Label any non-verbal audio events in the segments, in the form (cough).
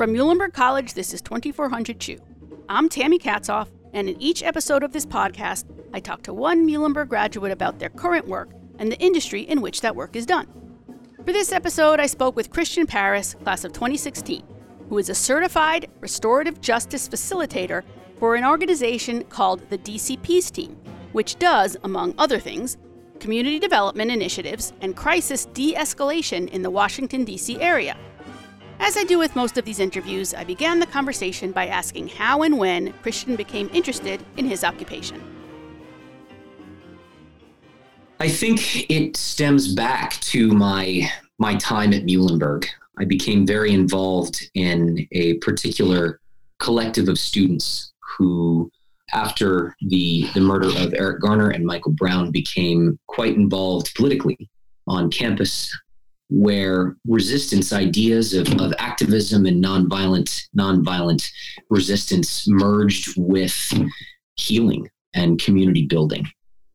From Muhlenberg College, this is 2400 Chew. I'm Tammy Katzoff, and in each episode of this podcast, I talk to one Muhlenberg graduate about their current work and the industry in which that work is done. For this episode, I spoke with Christian Paris, class of 2016, who is a certified restorative justice facilitator for an organization called the DC Peace Team, which does, among other things, community development initiatives and crisis de escalation in the Washington, D.C. area. As I do with most of these interviews, I began the conversation by asking how and when Christian became interested in his occupation. I think it stems back to my my time at Muhlenberg. I became very involved in a particular collective of students who, after the, the murder of Eric Garner and Michael Brown, became quite involved politically on campus where resistance ideas of, of activism and nonviolent nonviolent resistance merged with healing and community building.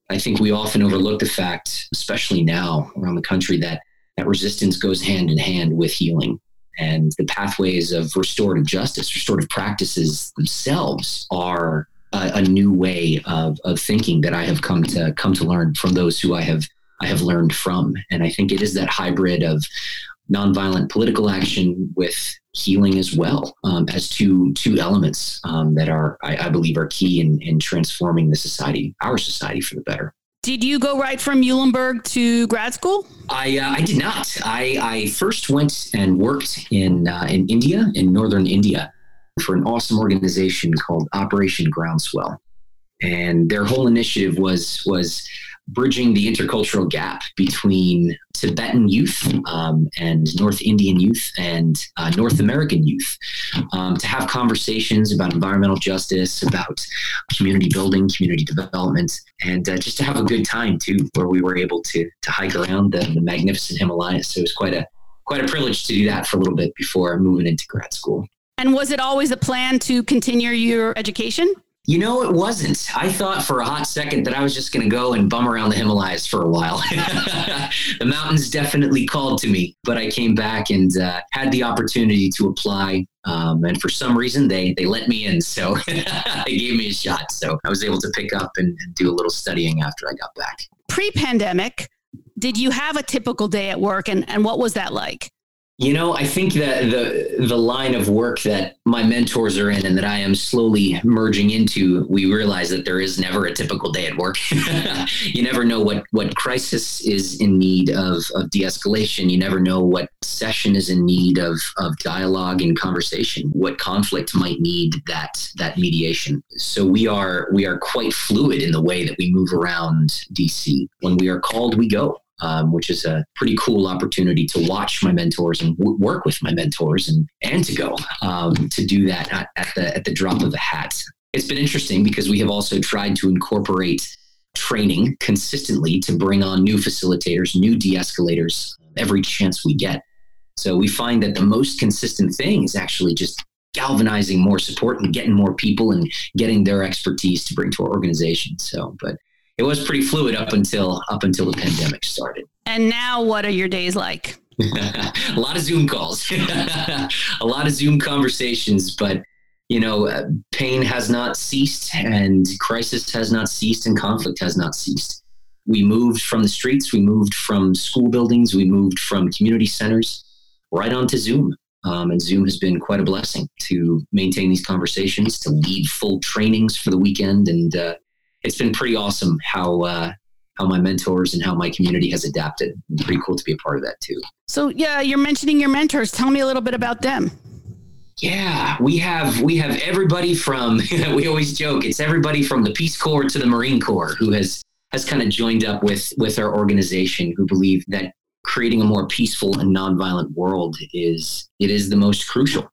I think we often overlook the fact, especially now around the country, that that resistance goes hand in hand with healing. And the pathways of restorative justice, restorative practices themselves are a, a new way of, of thinking that I have come to come to learn from those who I have I have learned from. And I think it is that hybrid of nonviolent political action with healing as well um, as two two elements um, that are I, I, believe are key in, in transforming the society, our society for the better. Did you go right from Muhlenberg to grad school? I, uh, I did not. I, I first went and worked in uh, in India, in northern India, for an awesome organization called Operation Groundswell, and their whole initiative was was bridging the intercultural gap between Tibetan youth um, and North Indian youth and uh, North American youth um, to have conversations about environmental justice, about community building, community development, and uh, just to have a good time too, where we were able to to hike around the, the magnificent Himalayas. So it was quite a quite a privilege to do that for a little bit before moving into grad school. And was it always a plan to continue your education? You know, it wasn't. I thought for a hot second that I was just going to go and bum around the Himalayas for a while. (laughs) the mountains definitely called to me, but I came back and uh, had the opportunity to apply. Um, and for some reason, they they let me in, so (laughs) they gave me a shot. So I was able to pick up and, and do a little studying after I got back. Pre-pandemic, did you have a typical day at work, and and what was that like? You know, I think that the the line of work that my mentors are in and that I am slowly merging into, we realize that there is never a typical day at work. (laughs) you never know what what crisis is in need of of de-escalation. You never know what session is in need of of dialogue and conversation, what conflict might need that that mediation. So we are we are quite fluid in the way that we move around DC. When we are called, we go um, which is a pretty cool opportunity to watch my mentors and w- work with my mentors and and to go um, to do that at, at the at the drop of a hat. It's been interesting because we have also tried to incorporate training consistently to bring on new facilitators, new de-escalators every chance we get. So we find that the most consistent thing is actually just galvanizing more support and getting more people and getting their expertise to bring to our organization. So, but it was pretty fluid up until up until the pandemic started. And now, what are your days like? (laughs) a lot of Zoom calls, (laughs) a lot of Zoom conversations, but you know, uh, pain has not ceased, and crisis has not ceased, and conflict has not ceased. We moved from the streets, we moved from school buildings, we moved from community centers right onto Zoom. Um, and Zoom has been quite a blessing to maintain these conversations, to lead full trainings for the weekend, and uh, it's been pretty awesome how uh, how my mentors and how my community has adapted. And pretty cool to be a part of that too. So yeah, you're mentioning your mentors. Tell me a little bit about them. Yeah, we have we have everybody from (laughs) we always joke it's everybody from the Peace Corps to the Marine Corps who has has kind of joined up with with our organization who believe that creating a more peaceful and nonviolent world is it is the most crucial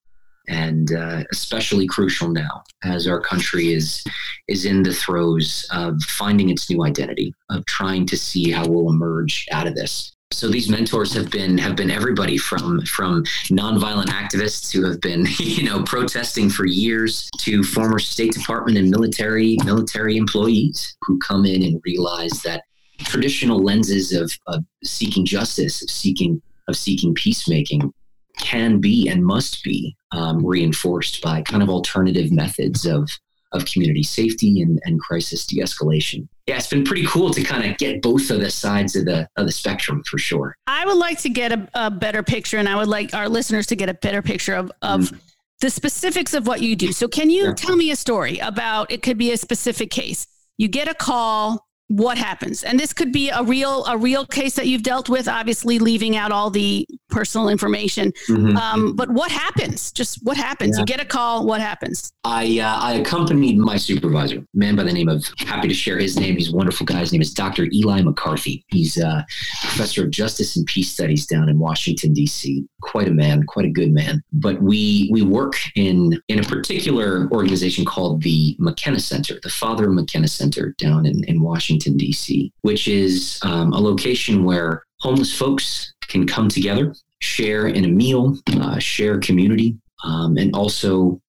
and uh, especially crucial now as our country is is in the throes of finding its new identity of trying to see how we'll emerge out of this. So these mentors have been have been everybody from from nonviolent activists who have been (laughs) you know protesting for years to former state department and military military employees who come in and realize that traditional lenses of, of seeking justice of seeking of seeking peacemaking can be and must be um, reinforced by kind of alternative methods of of community safety and, and crisis de-escalation. Yeah, it's been pretty cool to kind of get both of the sides of the of the spectrum for sure. I would like to get a, a better picture, and I would like our listeners to get a better picture of of mm. the specifics of what you do. So, can you yeah. tell me a story about? It could be a specific case. You get a call what happens. And this could be a real a real case that you've dealt with obviously leaving out all the personal information. Mm-hmm. um, but what happens? Just what happens? Yeah. you get a call what happens? I uh, i accompanied my supervisor a man by the name of happy to share his name. He's a wonderful guy. His name is dr eli mccarthy. He's a professor of justice and peace studies down in washington d.c quite a man quite a good man. But we we work in in a particular organization called the mckenna center the father mckenna center down in, in washington Washington, D.C., which is um, a location where homeless folks can come together, share in a meal, uh, share community, um, and also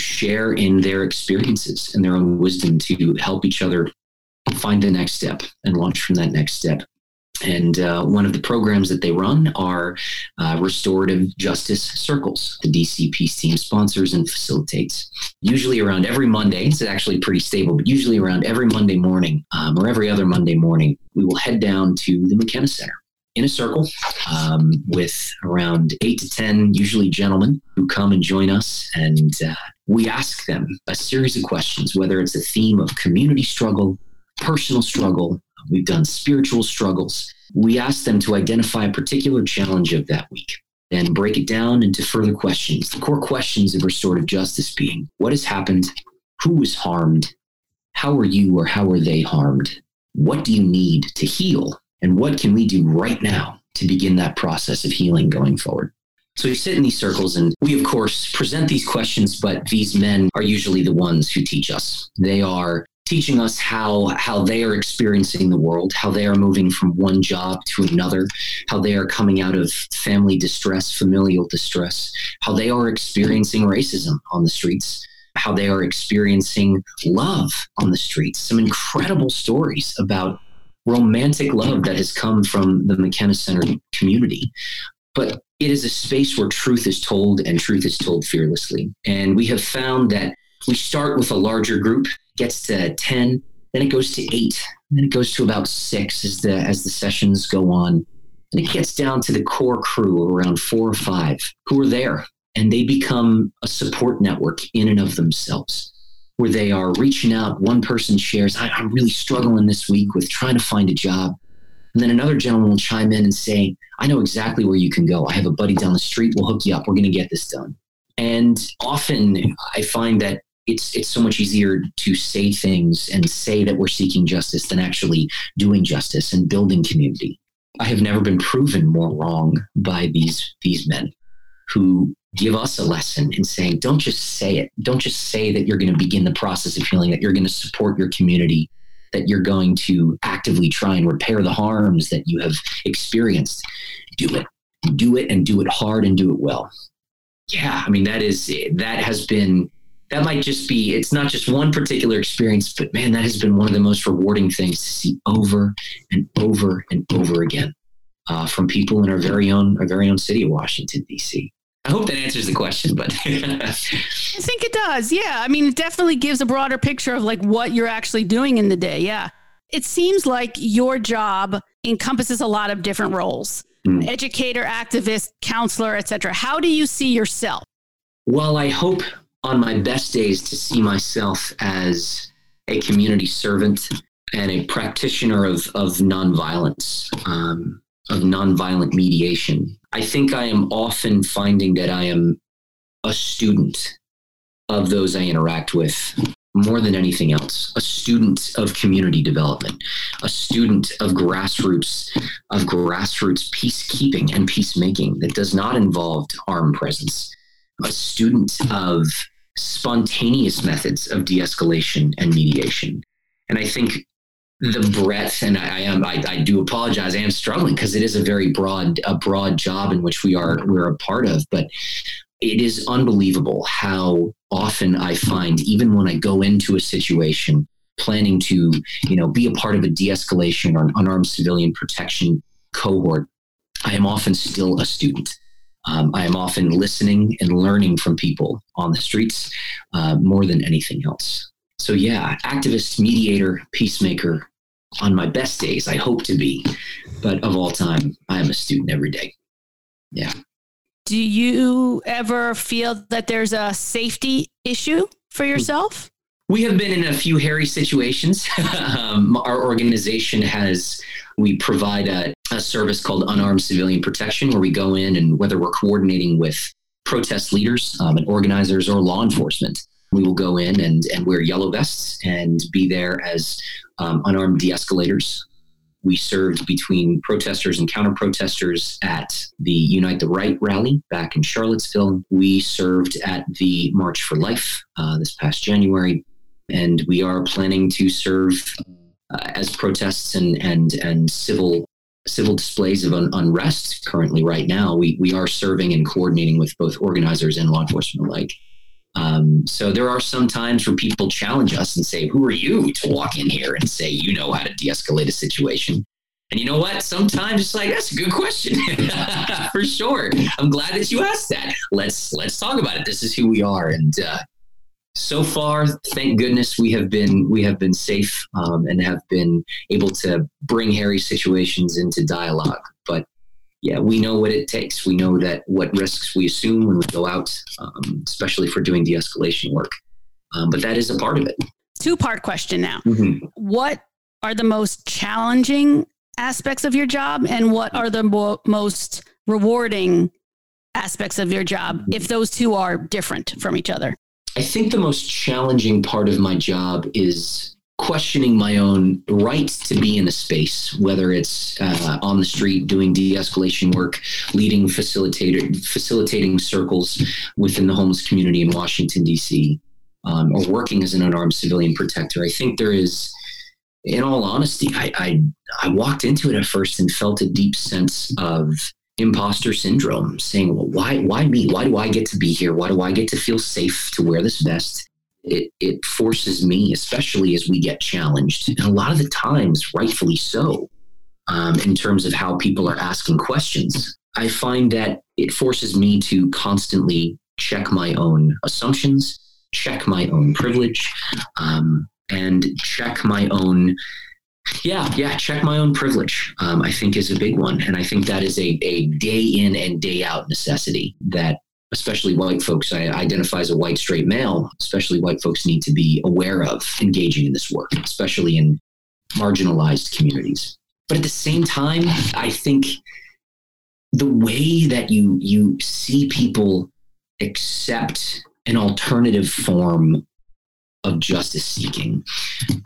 share in their experiences and their own wisdom to help each other find the next step and launch from that next step. And uh, one of the programs that they run are uh, restorative justice circles. The DC Peace Team sponsors and facilitates. Usually around every Monday, it's actually pretty stable, but usually around every Monday morning um, or every other Monday morning, we will head down to the McKenna Center in a circle um, with around eight to 10, usually gentlemen, who come and join us. And uh, we ask them a series of questions, whether it's a theme of community struggle, personal struggle, We've done spiritual struggles. We ask them to identify a particular challenge of that week and break it down into further questions. The core questions of restorative justice being what has happened? Who was harmed? How are you or how are they harmed? What do you need to heal? And what can we do right now to begin that process of healing going forward? So we sit in these circles and we, of course, present these questions, but these men are usually the ones who teach us. They are teaching us how how they are experiencing the world, how they are moving from one job to another, how they are coming out of family distress, familial distress, how they are experiencing racism on the streets, how they are experiencing love on the streets. Some incredible stories about romantic love that has come from the McKenna Center community. But it is a space where truth is told and truth is told fearlessly. And we have found that we start with a larger group gets to 10, then it goes to eight, then it goes to about six as the as the sessions go on. And it gets down to the core crew around four or five who are there and they become a support network in and of themselves where they are reaching out. One person shares, I, am really struggling this week with trying to find a job. And then another gentleman will chime in and say, I know exactly where you can go. I have a buddy down the street. We'll hook you up. We're going to get this done. And often I find that it's it's so much easier to say things and say that we're seeking justice than actually doing justice and building community. I have never been proven more wrong by these these men who give us a lesson in saying don't just say it. Don't just say that you're going to begin the process of healing that you're going to support your community that you're going to actively try and repair the harms that you have experienced. Do it. Do it and do it hard and do it well. Yeah i mean that is that has been that might just be it's not just one particular experience but man that has been one of the most rewarding things to see over and over and over again uh, from people in our very own our very own city of washington d.c i hope that answers the question but (laughs) i think it does. Yeah. I mean it definitely gives a broader picture of like what you're actually doing in the day. Yeah. It seems like your job encompasses a lot of different roles. Mm. educator activist counselor etc how do you see yourself? Well i hope on my best days to see myself as a community servant and a practitioner of, of nonviolence, um, of nonviolent mediation. I think I am often finding that I am a student of those I interact with more than anything else, a student of community development, a student of grassroots, of grassroots peacekeeping and peacemaking that does not involve armed presence, a student of spontaneous methods of de-escalation and mediation. And I think the breadth, and I, I am, I, I, do apologize. I am struggling because it is a very broad, a broad job in which we are, we're a part of. But it is unbelievable how often I find, even when I go into a situation planning to, you know, be a part of a de-escalation or an unarmed civilian protection cohort, I am often still a student Um, I am often listening and learning from people on the streets uh, more than anything else. So, yeah, activist, mediator, peacemaker. On my best days, I hope to be, but of all time, I am a student every day. Yeah. Do you ever feel that there's a safety issue for yourself? We have been in a few hairy situations. (laughs) um, our organization has, we provide a, a service called Unarmed Civilian Protection, where we go in and whether we're coordinating with protest leaders um, and organizers or law enforcement, we will go in and, and wear yellow vests and be there as um, unarmed de escalators. We served between protesters and counter protesters at the Unite the Right rally back in Charlottesville. We served at the March for Life uh, this past January and we are planning to serve uh, as protests and and and civil civil displays of un- unrest currently right now. We we are serving and coordinating with both organizers and law enforcement alike. Um, so there are some times where people challenge us and say, "Who are you to walk in here and say you know how to de-escalate a situation?" And you know what? Sometimes it's like that's a good question (laughs) for sure. I'm glad that you asked that. Let's let's talk about it. This is who we are, and uh, so far, thank goodness we have been we have been safe um, and have been able to bring hairy situations into dialogue. But yeah, we know what it takes. We know that what risks we assume when we go out, um, especially for doing de-escalation work. Um, but that is a part of it. Two part question now. Mm-hmm. What are the most challenging aspects of your job, and what are the mo- most rewarding aspects of your job if those two are different from each other? I think the most challenging part of my job is questioning my own right to be in a space, whether it's uh, on the street doing de-escalation work, leading facilitator facilitating circles within the homeless community in Washington D.C., um, or working as an unarmed civilian protector. I think there is, in all honesty, I, I I walked into it at first and felt a deep sense of imposter syndrome, saying, well, why, why me? Why do I get to be here? Why do I get to feel safe to wear this vest? It, it forces me, especially as we get challenged, and a lot of the times, rightfully so, um, in terms of how people are asking questions. I find that it forces me to constantly check my own assumptions, check my own privilege, um, and check my own yeah, yeah. Check my own privilege. Um, I think is a big one, and I think that is a a day in and day out necessity that especially white folks I identify as a white straight male. Especially white folks need to be aware of engaging in this work, especially in marginalized communities. But at the same time, I think the way that you you see people accept an alternative form of justice seeking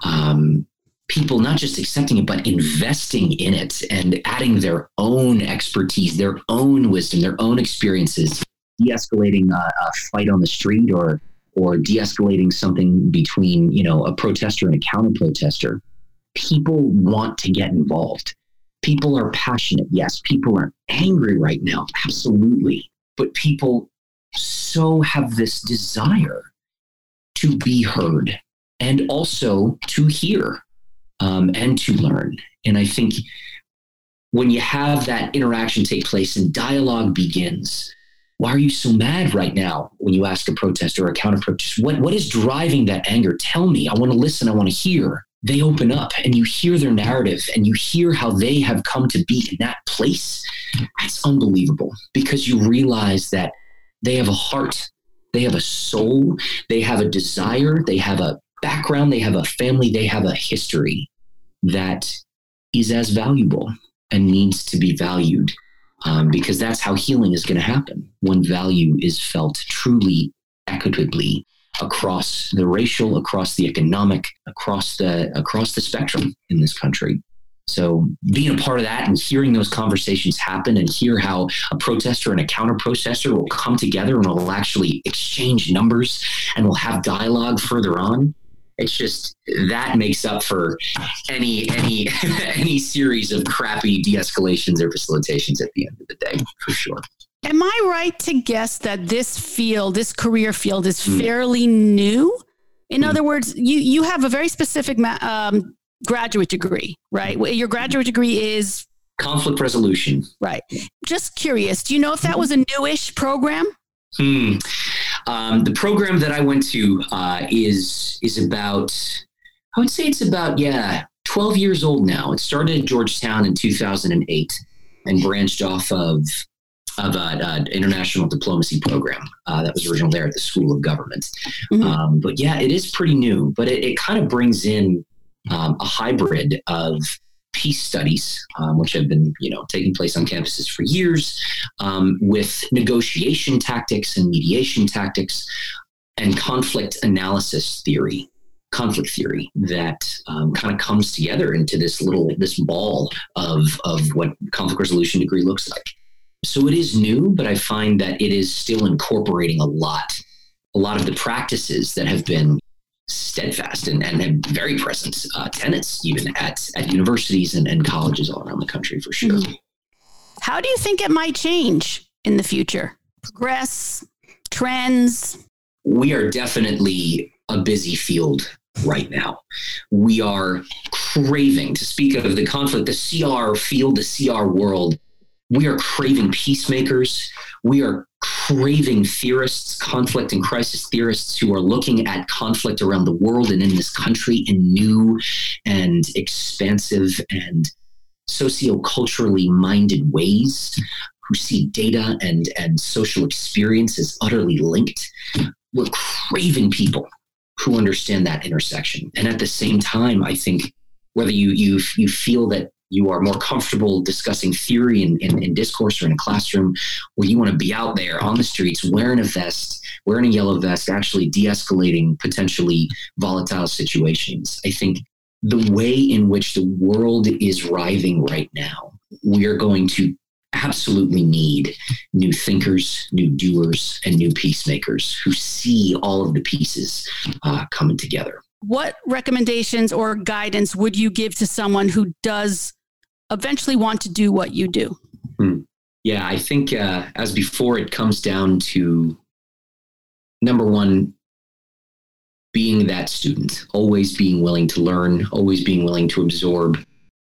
um, people not just accepting it, but investing in it and adding their own expertise, their own wisdom, their own experiences, de-escalating a, a fight on the street or or de-escalating something between you know a protester and a counter protester. People want to get involved. People are passionate. Yes, people are angry right now. Absolutely. But people so have this desire to be heard and also to hear um, and to learn. And I think when you have that interaction take place and dialogue begins, why are you so mad right now when you ask a protester or a counter protest? What, what is driving that anger? Tell me. I want to listen. I want to hear. They open up and you hear their narrative and you hear how they have come to be in that place. That's unbelievable because you realize that they have a heart, they have a soul, they have a desire, they have a background, they have a family, they have a history that is as valuable and needs to be valued um, because that's how healing is going to happen. When value is felt truly equitably across the racial across the economic across the across the spectrum in this country. So being a part of that and hearing those conversations happen and hear how a protester and a counter protester will come together and will actually exchange numbers and will have dialogue further on it's just that makes up for any any (laughs) any series of crappy de-escalations or facilitations at the end of the day for sure am i right to guess that this field this career field is mm. fairly new in mm. other words you you have a very specific um, graduate degree right your graduate degree is conflict resolution. Right. Just curious, do you know if that was a newish program? Hmm. Um, the program that I went to uh, is is about, I would say it's about yeah, twelve years old now. It started at Georgetown in two thousand and eight, and branched off of of an international diplomacy program uh, that was originally there at the School of Government. Mm-hmm. Um, but yeah, it is pretty new. But it, it kind of brings in um, a hybrid of peace studies, um, which have been you know taking place on campuses for years, um, with negotiation tactics and mediation tactics, and conflict analysis theory, conflict theory that um, kind of comes together into this little this ball of of what conflict resolution degree looks like. So it is new, but I find that it is still incorporating a lot, a lot of the practices that have been steadfast and, and very present uh, tenets even at, at universities and, and colleges all around the country for sure. Mm-hmm. How do you think it might change in the future? Progress, trends? We are definitely a busy field right now. We are craving, to speak of the conflict, the CR field, the CR world, we are craving peacemakers. We are craving theorists, conflict and crisis theorists who are looking at conflict around the world and in this country in new and expansive and socioculturally minded ways, who see data and, and social experience as utterly linked. We're craving people who understand that intersection. And at the same time, I think whether you you you feel that you are more comfortable discussing theory in, in, in, discourse or in a classroom, where you want to be out there on the streets wearing a vest, wearing a yellow vest, actually de escalating potentially volatile situations. I think the way in which the world is writhing right now, we are going to absolutely need new thinkers, new doers, and new peacemakers who see all of the pieces uh, coming together. What recommendations or guidance would you give to someone who does eventually want to do what you do? Hmm. Yeah, I think uh, as before, it comes down to number one, being that student, always being willing to learn, always being willing to absorb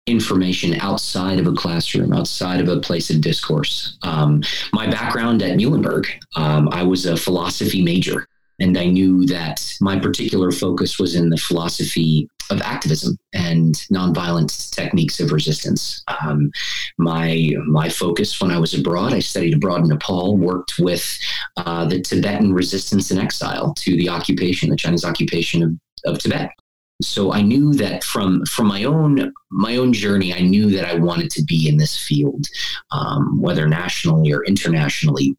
information outside of a classroom, outside of a place of discourse. Um, my background at Muhlenberg, um, I was a philosophy major. And I knew that my particular focus was in the philosophy of activism and nonviolent techniques of resistance. Um, my my focus when I was abroad, I studied abroad in Nepal, worked with uh, the Tibetan resistance in exile to the occupation, the Chinese occupation of, of Tibet. So I knew that from from my own my own journey, I knew that I wanted to be in this field, um, whether nationally or internationally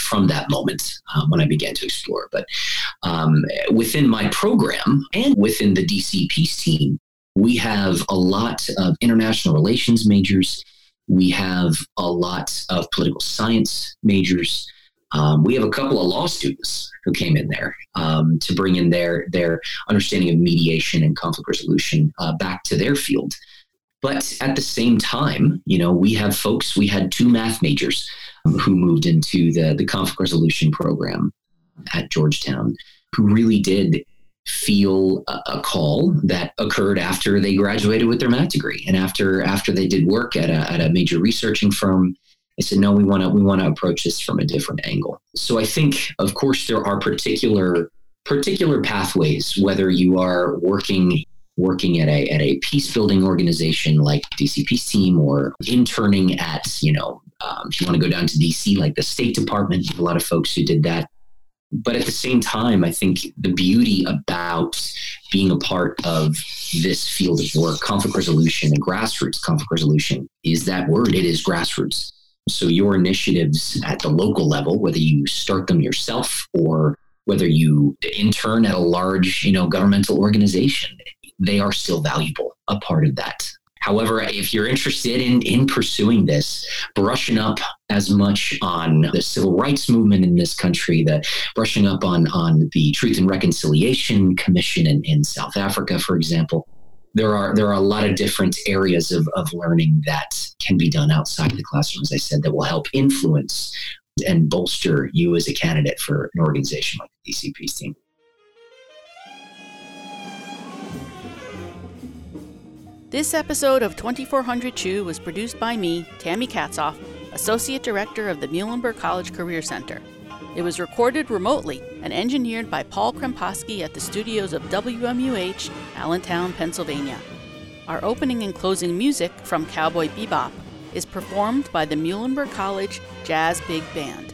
from that moment um, when I began to explore. But um, within my program and within the DC Peace Team, we have a lot of international relations majors. We have a lot of political science majors. Um, we have a couple of law students who came in there um, to bring in their their understanding of mediation and conflict resolution uh, back to their field. But at the same time, you know, we have folks. We had two math majors Um, who moved into the, the conflict resolution program at Georgetown, who really did feel a, a, call that occurred after they graduated with their math degree and after after they did work at a, at a major researching firm. They said no we want to we want to approach this from a different angle. So i think of course there are particular particular pathways whether you are working working at a at a peace building organization like DC Peace Team or interning at you know um, if you want to go down to DC like the State Department, a lot of folks who did that. But at the same time, I think the beauty about being a part of this field of work, conflict resolution and grassroots conflict resolution, is that word. It is grassroots. So your initiatives at the local level, whether you start them yourself or whether you intern at a large, you know, governmental organization, they are still valuable, a part of that. However, if you're interested in, in pursuing this, brushing up as much on the civil rights movement in this country, the brushing up on, on the Truth and Reconciliation Commission in, in South Africa, for example, there are there are a lot of different areas of, of learning that can be done outside of the classroom, as I said, that will help influence and bolster you as a candidate for an organization like the DC Peace Team. This episode of 2400 Chew was produced by me, Tammy Katzoff, Associate Director of the Muhlenberg College Career Center. It was recorded remotely and engineered by Paul Kremposki at the studios of WMUH, Allentown, Pennsylvania. Our opening and closing music from Cowboy Bebop is performed by the Muhlenberg College Jazz Big Band.